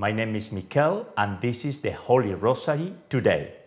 My name is Mikel, and this is the Holy Rosary today.